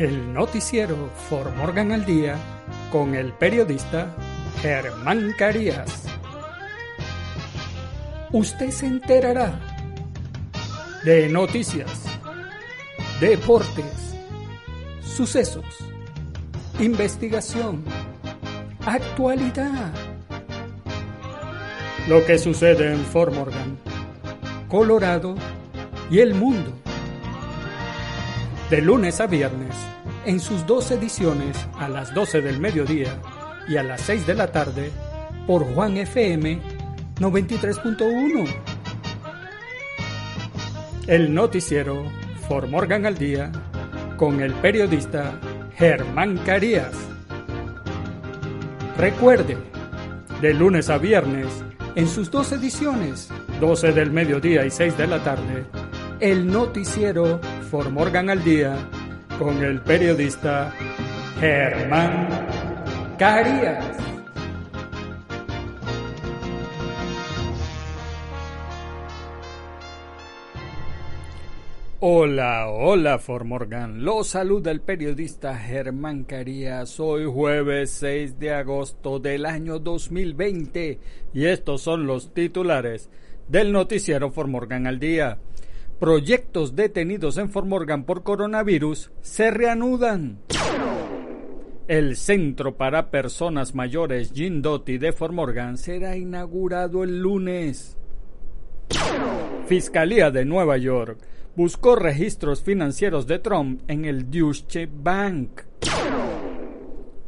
El noticiero For Morgan al Día con el periodista Germán Carías. Usted se enterará de noticias, deportes, sucesos, investigación, actualidad. Lo que sucede en Fort Morgan, Colorado y el mundo. De lunes a viernes en sus dos ediciones a las 12 del mediodía y a las 6 de la tarde por Juan FM 93.1. El noticiero For Morgan al Día con el periodista Germán Carías. Recuerde, de lunes a viernes, en sus dos ediciones, 12 del mediodía y 6 de la tarde, el noticiero For Morgan al Día con el periodista Germán Carías. Hola, hola Formorgan. Lo saluda el periodista Germán Carías. Hoy jueves 6 de agosto del año 2020 y estos son los titulares del noticiero Formorgan al día proyectos detenidos en Formorgan por coronavirus se reanudan. El Centro para Personas Mayores Gindotti de Formorgan será inaugurado el lunes. Fiscalía de Nueva York buscó registros financieros de Trump en el Deutsche Bank.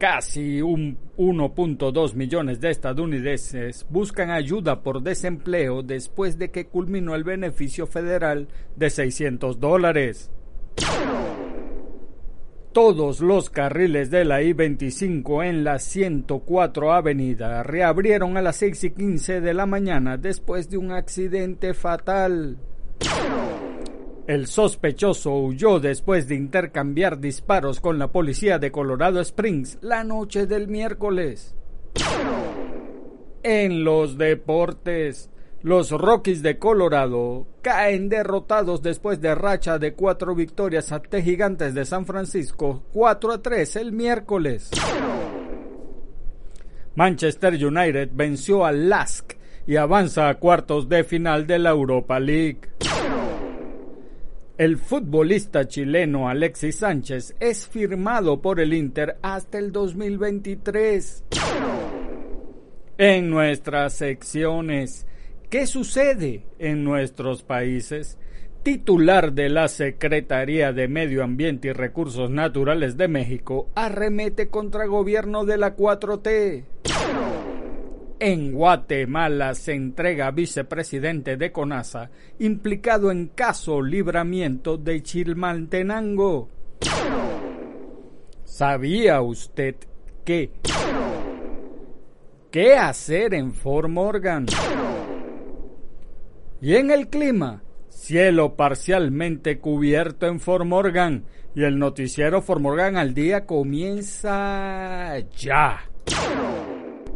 Casi 1.2 millones de estadounidenses buscan ayuda por desempleo después de que culminó el beneficio federal de 600 dólares. Todos los carriles de la I-25 en la 104 Avenida reabrieron a las 6 y 15 de la mañana después de un accidente fatal. El sospechoso huyó después de intercambiar disparos con la policía de Colorado Springs la noche del miércoles. En los deportes, los Rockies de Colorado caen derrotados después de racha de cuatro victorias ante Gigantes de San Francisco 4 a 3 el miércoles. Manchester United venció al Lask y avanza a cuartos de final de la Europa League. El futbolista chileno Alexis Sánchez es firmado por el Inter hasta el 2023. En nuestras secciones, ¿qué sucede en nuestros países? Titular de la Secretaría de Medio Ambiente y Recursos Naturales de México arremete contra gobierno de la 4T. En Guatemala se entrega vicepresidente de CONASA implicado en caso libramiento de Chilmaltenango. ¿Sabía usted que? ¿Qué hacer en Fort Morgan? Y en el clima, cielo parcialmente cubierto en Fort Morgan y el noticiero Fort Morgan al día comienza ya.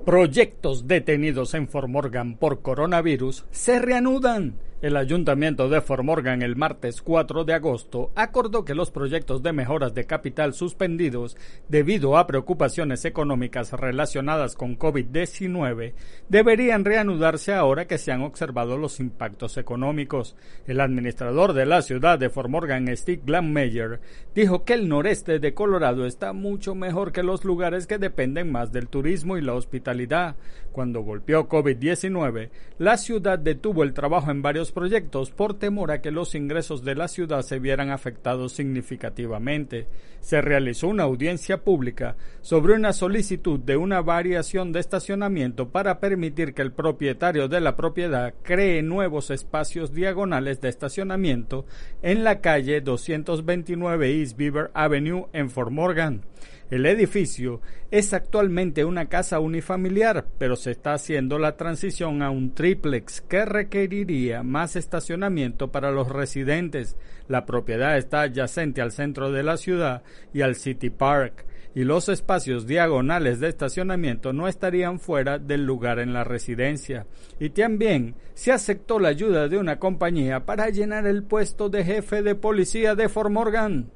Proyectos detenidos en Formorgan por coronavirus se reanudan. El ayuntamiento de Formorgan el martes 4 de agosto acordó que los proyectos de mejoras de capital suspendidos debido a preocupaciones económicas relacionadas con COVID-19 deberían reanudarse ahora que se han observado los impactos económicos. El administrador de la ciudad de Formorgan, Steve Glammeyer, dijo que el noreste de Colorado está mucho mejor que los lugares que dependen más del turismo y la hospitalidad. Cuando golpeó COVID-19, la ciudad detuvo el trabajo en varios proyectos por temor a que los ingresos de la ciudad se vieran afectados significativamente. Se realizó una audiencia pública sobre una solicitud de una variación de estacionamiento para permitir que el propietario de la propiedad cree nuevos espacios diagonales de estacionamiento en la calle 229 East Beaver Avenue en Fort Morgan. El edificio es actualmente una casa unifamiliar, pero se está haciendo la transición a un triplex que requeriría más estacionamiento para los residentes. La propiedad está adyacente al centro de la ciudad y al City Park, y los espacios diagonales de estacionamiento no estarían fuera del lugar en la residencia. Y también se aceptó la ayuda de una compañía para llenar el puesto de jefe de policía de Fort Morgan.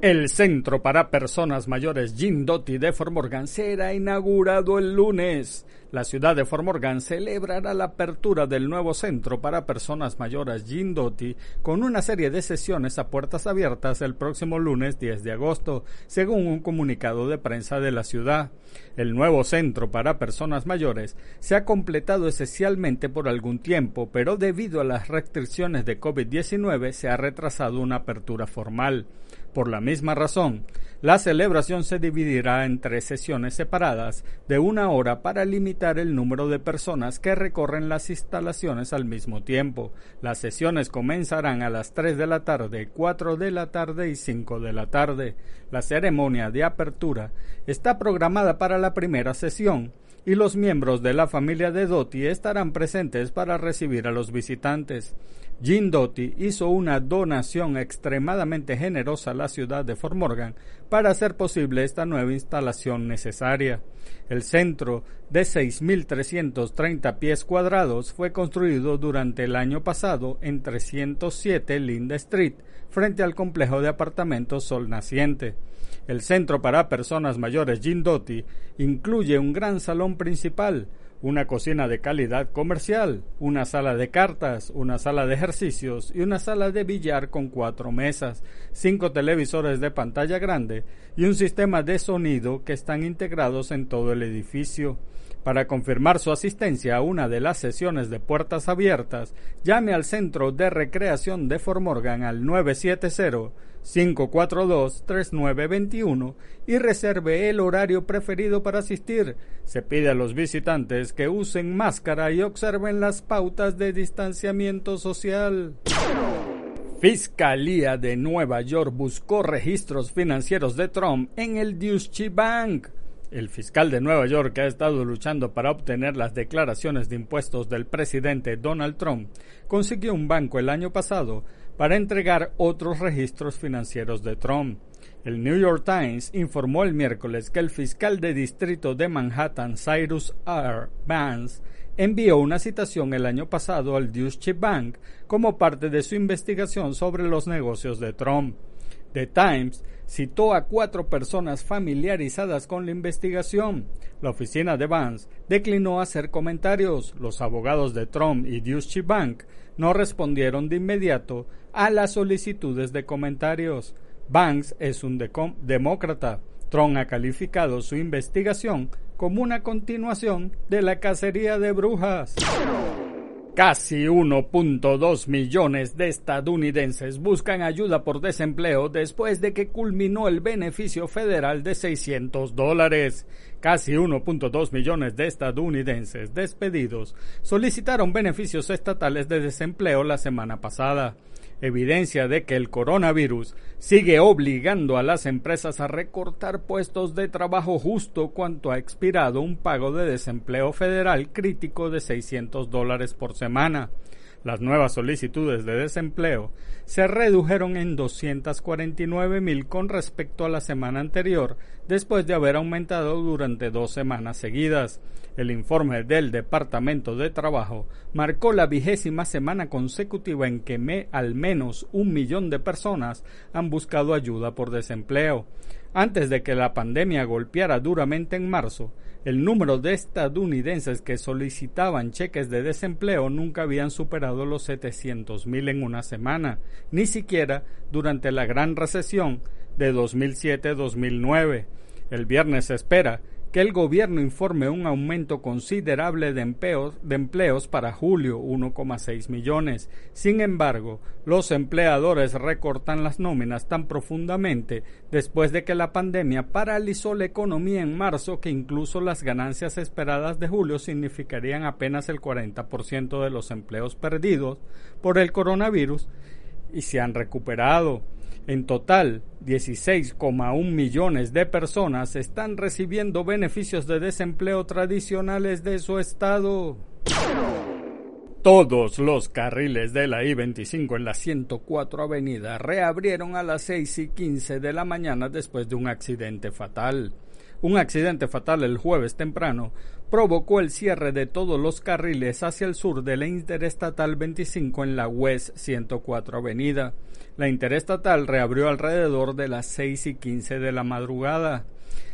El Centro para Personas Mayores Doty de Fort Morgan será inaugurado el lunes. La ciudad de Fort Morgan celebrará la apertura del nuevo Centro para Personas Mayores Doty con una serie de sesiones a puertas abiertas el próximo lunes 10 de agosto, según un comunicado de prensa de la ciudad. El nuevo Centro para Personas Mayores se ha completado esencialmente por algún tiempo, pero debido a las restricciones de COVID-19 se ha retrasado una apertura formal. Por la misma razón, la celebración se dividirá en tres sesiones separadas de una hora para limitar el número de personas que recorren las instalaciones al mismo tiempo. Las sesiones comenzarán a las 3 de la tarde, 4 de la tarde y 5 de la tarde. La ceremonia de apertura está programada para la primera sesión y los miembros de la familia de Doty estarán presentes para recibir a los visitantes. Jim Doty hizo una donación extremadamente generosa a la ciudad de Fort Morgan para hacer posible esta nueva instalación necesaria. El centro, de 6.330 pies cuadrados, fue construido durante el año pasado en 307 Linda Street, frente al complejo de apartamentos Sol Naciente. El centro para personas mayores Jim Doty incluye un gran salón principal, una cocina de calidad comercial, una sala de cartas, una sala de ejercicios y una sala de billar con cuatro mesas, cinco televisores de pantalla grande y un sistema de sonido que están integrados en todo el edificio. Para confirmar su asistencia a una de las sesiones de puertas abiertas, llame al Centro de Recreación de Fort Morgan al 970 542-3921 y reserve el horario preferido para asistir. Se pide a los visitantes que usen máscara y observen las pautas de distanciamiento social. Fiscalía de Nueva York buscó registros financieros de Trump en el Deutsche Bank. El fiscal de Nueva York ha estado luchando para obtener las declaraciones de impuestos del presidente Donald Trump. Consiguió un banco el año pasado para entregar otros registros financieros de Trump. El New York Times informó el miércoles que el fiscal de distrito de Manhattan, Cyrus R. Vance, envió una citación el año pasado al Deutsche Bank como parte de su investigación sobre los negocios de Trump. The Times citó a cuatro personas familiarizadas con la investigación. La oficina de Vance declinó hacer comentarios. Los abogados de Trump y Deutsche Bank no respondieron de inmediato a las solicitudes de comentarios. Banks es un demócrata. Trump ha calificado su investigación como una continuación de la cacería de brujas. Casi 1.2 millones de estadounidenses buscan ayuda por desempleo después de que culminó el beneficio federal de 600 dólares. Casi 1.2 millones de estadounidenses despedidos solicitaron beneficios estatales de desempleo la semana pasada evidencia de que el coronavirus sigue obligando a las empresas a recortar puestos de trabajo justo cuanto ha expirado un pago de desempleo federal crítico de 600 dólares por semana. Las nuevas solicitudes de desempleo se redujeron en 249 mil con respecto a la semana anterior, después de haber aumentado durante dos semanas seguidas. El informe del Departamento de Trabajo marcó la vigésima semana consecutiva en que al menos un millón de personas han buscado ayuda por desempleo. Antes de que la pandemia golpeara duramente en marzo, el número de estadounidenses que solicitaban cheques de desempleo nunca habían superado los 700.000 en una semana, ni siquiera durante la gran recesión de 2007-2009. El viernes se espera que el gobierno informe un aumento considerable de empleos, para julio, 1,6 millones. Sin embargo, los empleadores recortan las nóminas tan profundamente después de que la pandemia paralizó la economía en marzo que incluso las ganancias esperadas de julio significarían apenas el 40% de los empleos perdidos por el coronavirus y se han recuperado. En total, 16,1 millones de personas están recibiendo beneficios de desempleo tradicionales de su estado. Todos los carriles de la I-25 en la 104 Avenida reabrieron a las 6 y 15 de la mañana después de un accidente fatal. Un accidente fatal el jueves temprano provocó el cierre de todos los carriles hacia el sur de la Interestatal 25 en la West 104 Avenida. La interestatal reabrió alrededor de las 6 y 15 de la madrugada.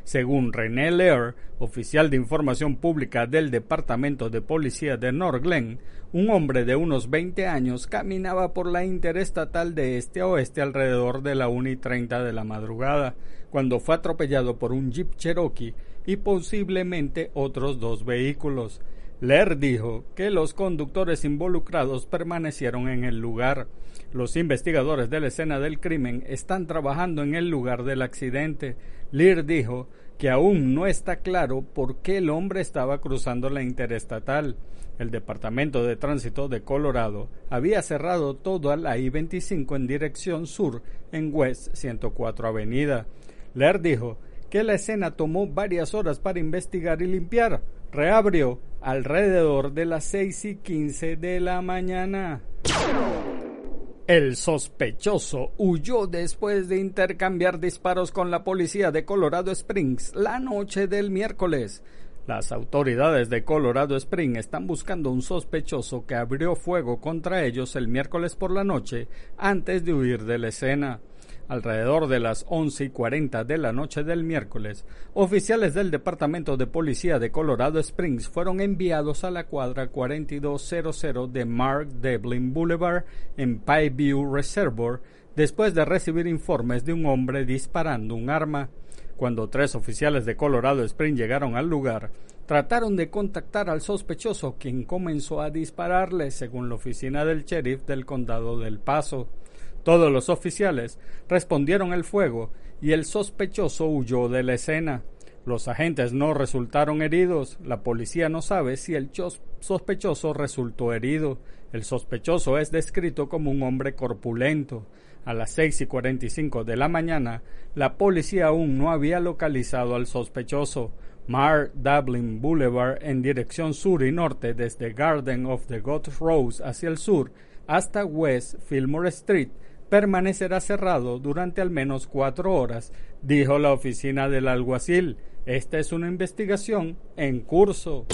Según René Lear, oficial de información pública del Departamento de Policía de North Glen, un hombre de unos 20 años caminaba por la interestatal de este a oeste alrededor de la 1 y 30 de la madrugada, cuando fue atropellado por un Jeep Cherokee y posiblemente otros dos vehículos. Lear dijo que los conductores involucrados permanecieron en el lugar. Los investigadores de la escena del crimen están trabajando en el lugar del accidente. Lear dijo que aún no está claro por qué el hombre estaba cruzando la interestatal. El Departamento de Tránsito de Colorado había cerrado toda la I-25 en dirección sur en West 104 Avenida. Lear dijo que la escena tomó varias horas para investigar y limpiar. Reabrió alrededor de las 6 y 15 de la mañana. El sospechoso huyó después de intercambiar disparos con la policía de Colorado Springs la noche del miércoles. Las autoridades de Colorado Springs están buscando un sospechoso que abrió fuego contra ellos el miércoles por la noche antes de huir de la escena. Alrededor de las once y cuarenta de la noche del miércoles, oficiales del Departamento de Policía de Colorado Springs fueron enviados a la cuadra 4200 de Mark Devlin Boulevard en View Reservoir después de recibir informes de un hombre disparando un arma. Cuando tres oficiales de Colorado Springs llegaron al lugar, trataron de contactar al sospechoso, quien comenzó a dispararle, según la oficina del sheriff del condado del Paso. Todos los oficiales respondieron el fuego y el sospechoso huyó de la escena. Los agentes no resultaron heridos. La policía no sabe si el sospechoso resultó herido. El sospechoso es descrito como un hombre corpulento. A las seis y cuarenta y cinco de la mañana, la policía aún no había localizado al sospechoso. Mar Dublin Boulevard en dirección sur y norte desde Garden of the Gods Rose hacia el sur hasta West Fillmore Street permanecerá cerrado durante al menos cuatro horas, dijo la oficina del alguacil. Esta es una investigación en curso.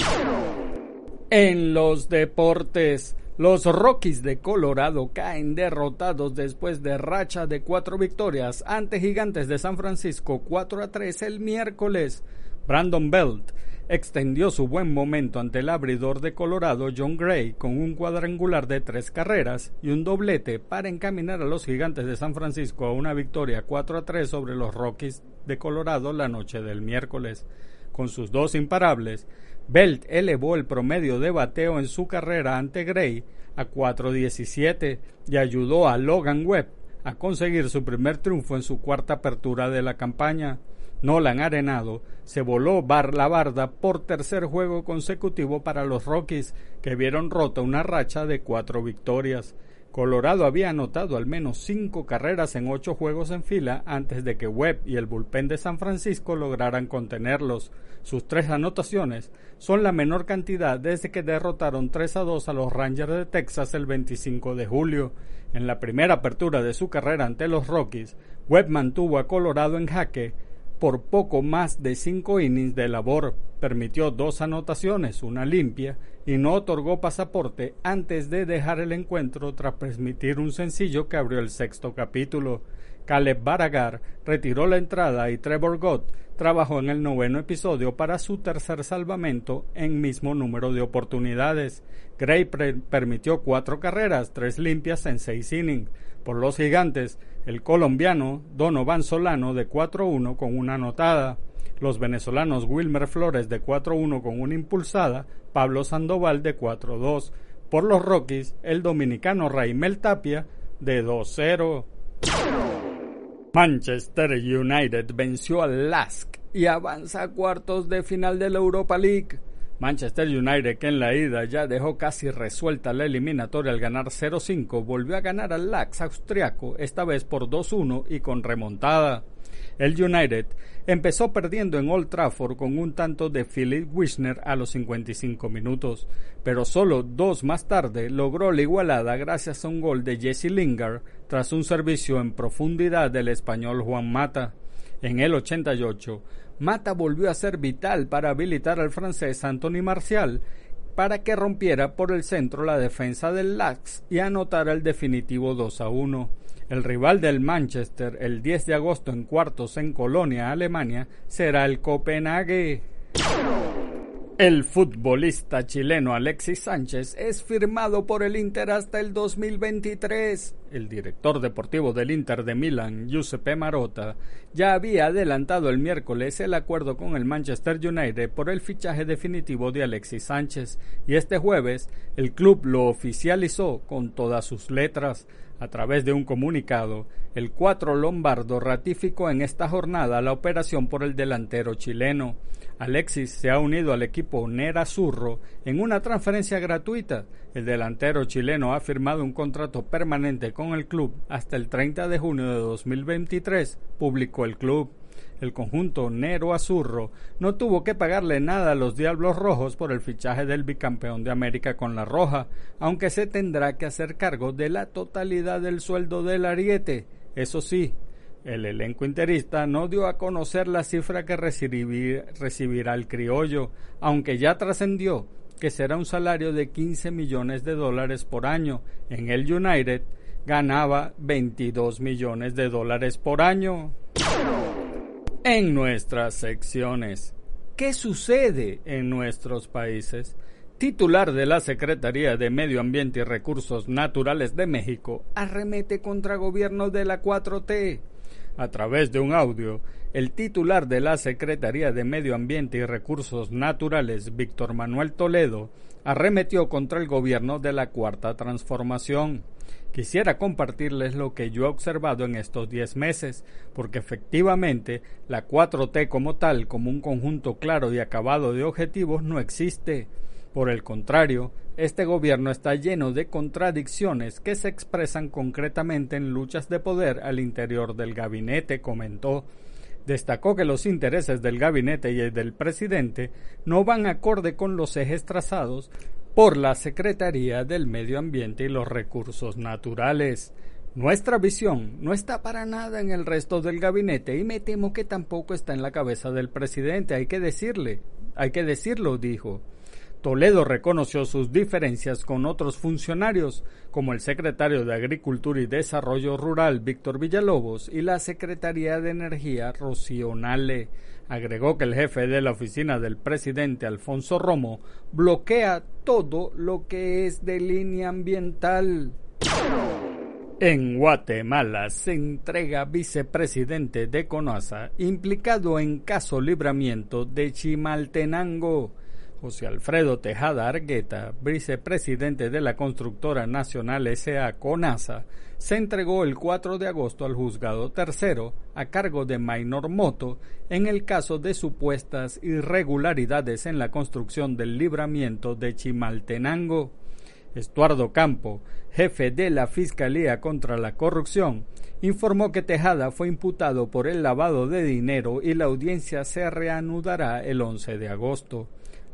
En los deportes, los Rockies de Colorado caen derrotados después de racha de cuatro victorias ante Gigantes de San Francisco 4 a 3 el miércoles. Brandon Belt extendió su buen momento ante el abridor de Colorado John Gray con un cuadrangular de tres carreras y un doblete para encaminar a los gigantes de San Francisco a una victoria 4 a 3 sobre los Rockies de Colorado la noche del miércoles. Con sus dos imparables, Belt elevó el promedio de bateo en su carrera ante Gray a 4.17 y ayudó a Logan Webb a conseguir su primer triunfo en su cuarta apertura de la campaña. Nolan Arenado se voló bar la barda por tercer juego consecutivo para los Rockies, que vieron rota una racha de cuatro victorias. Colorado había anotado al menos cinco carreras en ocho juegos en fila antes de que Webb y el bullpen de San Francisco lograran contenerlos. Sus tres anotaciones son la menor cantidad desde que derrotaron 3 a 2 a los Rangers de Texas el 25 de julio. En la primera apertura de su carrera ante los Rockies, Webb mantuvo a Colorado en jaque por poco más de cinco innings de labor. Permitió dos anotaciones, una limpia, y no otorgó pasaporte antes de dejar el encuentro tras permitir un sencillo que abrió el sexto capítulo. Caleb Baragar retiró la entrada y Trevor Gott trabajó en el noveno episodio para su tercer salvamento en mismo número de oportunidades. Gray permitió cuatro carreras, tres limpias en seis innings. Por los gigantes, el colombiano Donovan Solano de 4-1 con una anotada. los venezolanos Wilmer Flores de 4-1 con una impulsada, Pablo Sandoval de 4-2. Por los Rockies, el dominicano Raimel Tapia de 2-0. Manchester United venció al Lask y avanza a cuartos de final de la Europa League. Manchester United, que en la ida ya dejó casi resuelta la eliminatoria al ganar 0-5, volvió a ganar al Lax austriaco, esta vez por 2-1 y con remontada. El United empezó perdiendo en Old Trafford con un tanto de Philip Wisner a los 55 minutos, pero solo dos más tarde logró la igualada gracias a un gol de Jesse Lingard tras un servicio en profundidad del español Juan Mata. En el 88, Mata volvió a ser vital para habilitar al francés Anthony Martial para que rompiera por el centro la defensa del Lax y anotara el definitivo 2 a 1. El rival del Manchester el 10 de agosto en cuartos en Colonia, Alemania, será el Copenhague. El futbolista chileno Alexis Sánchez es firmado por el Inter hasta el 2023. El director deportivo del Inter de Milán, Giuseppe Marotta, ya había adelantado el miércoles el acuerdo con el Manchester United por el fichaje definitivo de Alexis Sánchez y este jueves el club lo oficializó con todas sus letras. A través de un comunicado, el cuatro lombardo ratificó en esta jornada la operación por el delantero chileno. Alexis se ha unido al equipo Nera Zurro en una transferencia gratuita. El delantero chileno ha firmado un contrato permanente con el club hasta el 30 de junio de 2023, publicó el club. El conjunto Nero Azurro no tuvo que pagarle nada a los Diablos Rojos por el fichaje del bicampeón de América con la Roja, aunque se tendrá que hacer cargo de la totalidad del sueldo del ariete. Eso sí, el elenco interista no dio a conocer la cifra que recibirá el criollo, aunque ya trascendió que será un salario de 15 millones de dólares por año. En el United ganaba 22 millones de dólares por año. En nuestras secciones, ¿qué sucede en nuestros países? Titular de la Secretaría de Medio Ambiente y Recursos Naturales de México arremete contra gobierno de la 4T a través de un audio, el titular de la Secretaría de Medio Ambiente y Recursos Naturales, Víctor Manuel Toledo, arremetió contra el gobierno de la Cuarta Transformación. Quisiera compartirles lo que yo he observado en estos diez meses, porque efectivamente la 4T como tal, como un conjunto claro y acabado de objetivos, no existe. Por el contrario, este gobierno está lleno de contradicciones que se expresan concretamente en luchas de poder al interior del gabinete, comentó. Destacó que los intereses del gabinete y el del presidente no van acorde con los ejes trazados por la Secretaría del Medio Ambiente y los Recursos Naturales. Nuestra visión no está para nada en el resto del gabinete y me temo que tampoco está en la cabeza del presidente, hay que decirle, hay que decirlo, dijo. Toledo reconoció sus diferencias con otros funcionarios, como el secretario de Agricultura y Desarrollo Rural Víctor Villalobos y la Secretaría de Energía Rocío. Agregó que el jefe de la oficina del presidente Alfonso Romo bloquea todo lo que es de línea ambiental. En Guatemala se entrega vicepresidente de CONASA implicado en caso libramiento de Chimaltenango. José Alfredo Tejada Argueta, vicepresidente de la constructora nacional SA CONASA, se entregó el 4 de agosto al juzgado tercero a cargo de Maynor Moto en el caso de supuestas irregularidades en la construcción del libramiento de Chimaltenango. Estuardo Campo, jefe de la Fiscalía contra la Corrupción, informó que Tejada fue imputado por el lavado de dinero y la audiencia se reanudará el 11 de agosto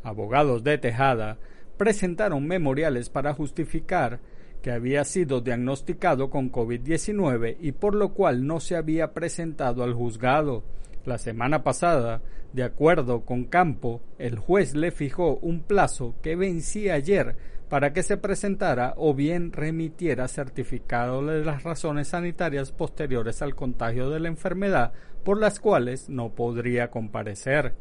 abogados de Tejada, presentaron memoriales para justificar que había sido diagnosticado con COVID-19 y por lo cual no se había presentado al juzgado. La semana pasada, de acuerdo con Campo, el juez le fijó un plazo que vencía ayer para que se presentara o bien remitiera certificado de las razones sanitarias posteriores al contagio de la enfermedad por las cuales no podría comparecer.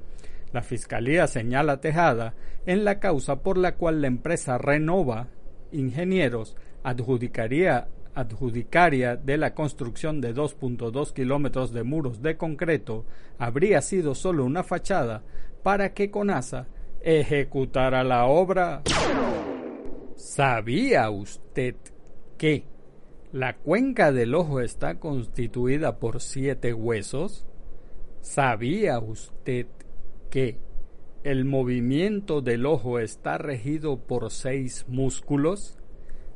La Fiscalía señala Tejada en la causa por la cual la empresa Renova Ingenieros adjudicaría adjudicaria de la construcción de 2.2 kilómetros de muros de concreto habría sido solo una fachada para que CONASA ejecutara la obra. ¿Sabía usted que la cuenca del ojo está constituida por siete huesos? ¿Sabía usted que el movimiento del ojo está regido por seis músculos?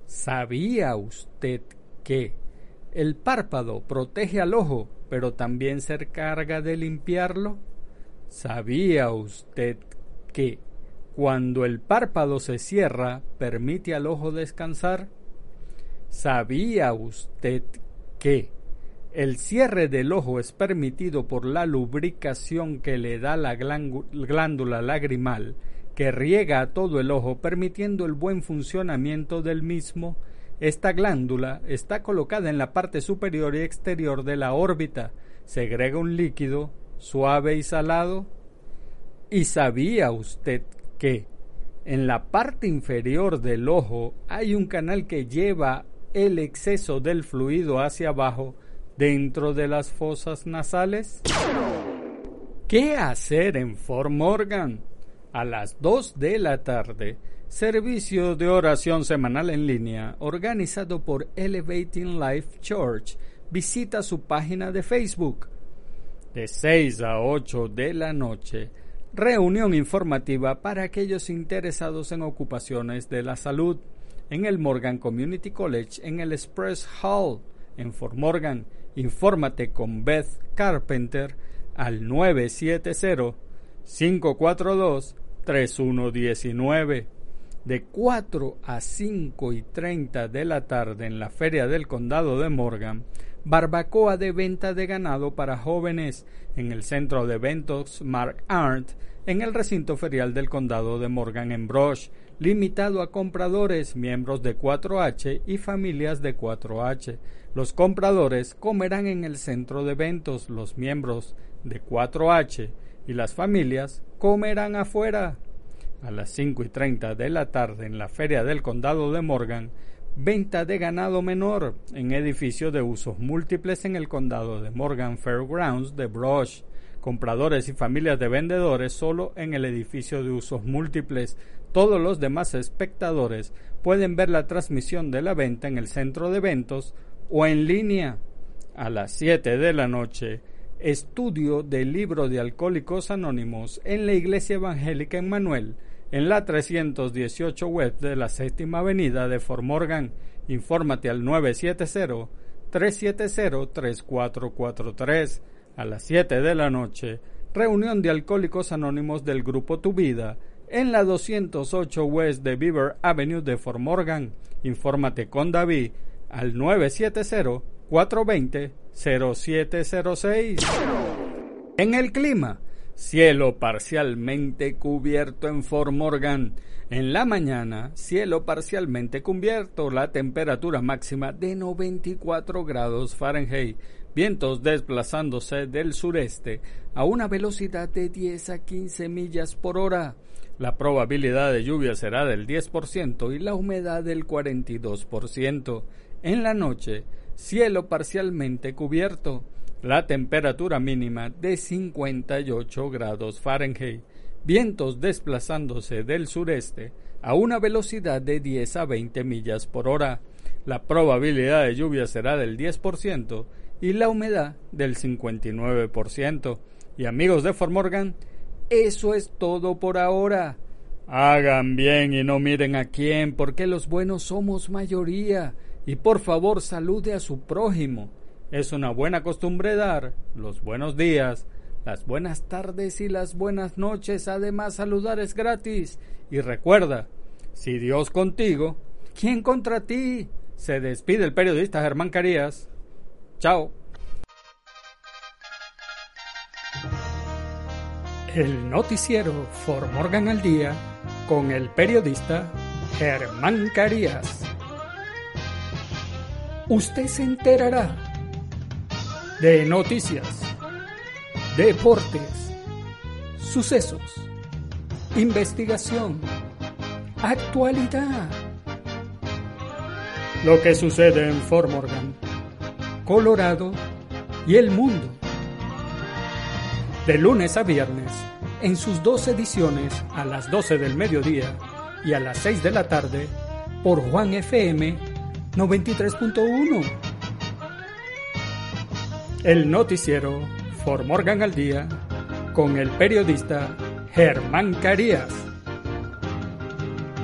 ¿Sabía usted que el párpado protege al ojo, pero también se encarga de limpiarlo? ¿Sabía usted que cuando el párpado se cierra permite al ojo descansar? ¿Sabía usted que el cierre del ojo es permitido por la lubricación que le da la glándula lagrimal que riega a todo el ojo permitiendo el buen funcionamiento del mismo, esta glándula está colocada en la parte superior y exterior de la órbita, segrega un líquido suave y salado. ¿Y sabía usted que en la parte inferior del ojo hay un canal que lleva el exceso del fluido hacia abajo dentro de las fosas nasales? ¿Qué hacer en Fort Morgan? a las 2 de la tarde, servicio de oración semanal en línea organizado por Elevating Life Church. Visita su página de Facebook. De 6 a 8 de la noche, reunión informativa para aquellos interesados en ocupaciones de la salud en el Morgan Community College en el Express Hall en Fort Morgan. Infórmate con Beth Carpenter al 970 542-3119. De 4 a 5 y 30 de la tarde en la Feria del Condado de Morgan, barbacoa de venta de ganado para jóvenes en el centro de eventos Mark Arndt en el recinto ferial del Condado de Morgan en Brush, limitado a compradores, miembros de 4H y familias de 4H. Los compradores comerán en el centro de eventos, los miembros de 4H y las familias comerán afuera. A las 5 y 30 de la tarde en la Feria del Condado de Morgan, venta de ganado menor en edificio de usos múltiples en el Condado de Morgan Fairgrounds de Brush. Compradores y familias de vendedores solo en el edificio de usos múltiples. Todos los demás espectadores pueden ver la transmisión de la venta en el centro de eventos o en línea. A las 7 de la noche, estudio del libro de Alcohólicos Anónimos en la Iglesia Evangélica en Manuel, en la 318 web de la Séptima Avenida de Fort Morgan. Infórmate al 970-370-3443 a las 7 de la noche. Reunión de Alcohólicos Anónimos del Grupo Tu Vida en la 208 West de Beaver Avenue de Fort Morgan. Infórmate con David al 970 420 0706. En el clima, cielo parcialmente cubierto en Fort Morgan. En la mañana, cielo parcialmente cubierto, la temperatura máxima de 94 grados Fahrenheit, vientos desplazándose del sureste a una velocidad de 10 a 15 millas por hora. La probabilidad de lluvia será del 10% y la humedad del 42%. En la noche, cielo parcialmente cubierto, la temperatura mínima de 58 grados Fahrenheit, vientos desplazándose del sureste a una velocidad de 10 a 20 millas por hora. La probabilidad de lluvia será del 10% y la humedad del 59%. Y amigos de Formorgan, eso es todo por ahora. Hagan bien y no miren a quién, porque los buenos somos mayoría y por favor salude a su prójimo. Es una buena costumbre dar los buenos días, las buenas tardes y las buenas noches. Además, saludar es gratis. Y recuerda, si Dios contigo, ¿quién contra ti? Se despide el periodista Germán Carías. Chao. El noticiero For Morgan al Día con el periodista Germán Carías usted se enterará de noticias, deportes, sucesos, investigación, actualidad, lo que sucede en Fort Morgan, Colorado y el mundo. De lunes a viernes, en sus dos ediciones a las 12 del mediodía y a las 6 de la tarde, por Juan FM 93.1. El noticiero For Morgan al Día con el periodista Germán Carías.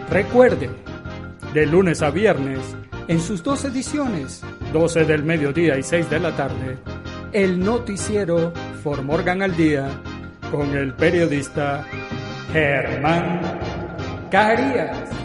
Recuerde, de lunes a viernes, en sus dos ediciones, 12 del mediodía y 6 de la tarde, el noticiero For Morgan al Día con el periodista Germán Carías.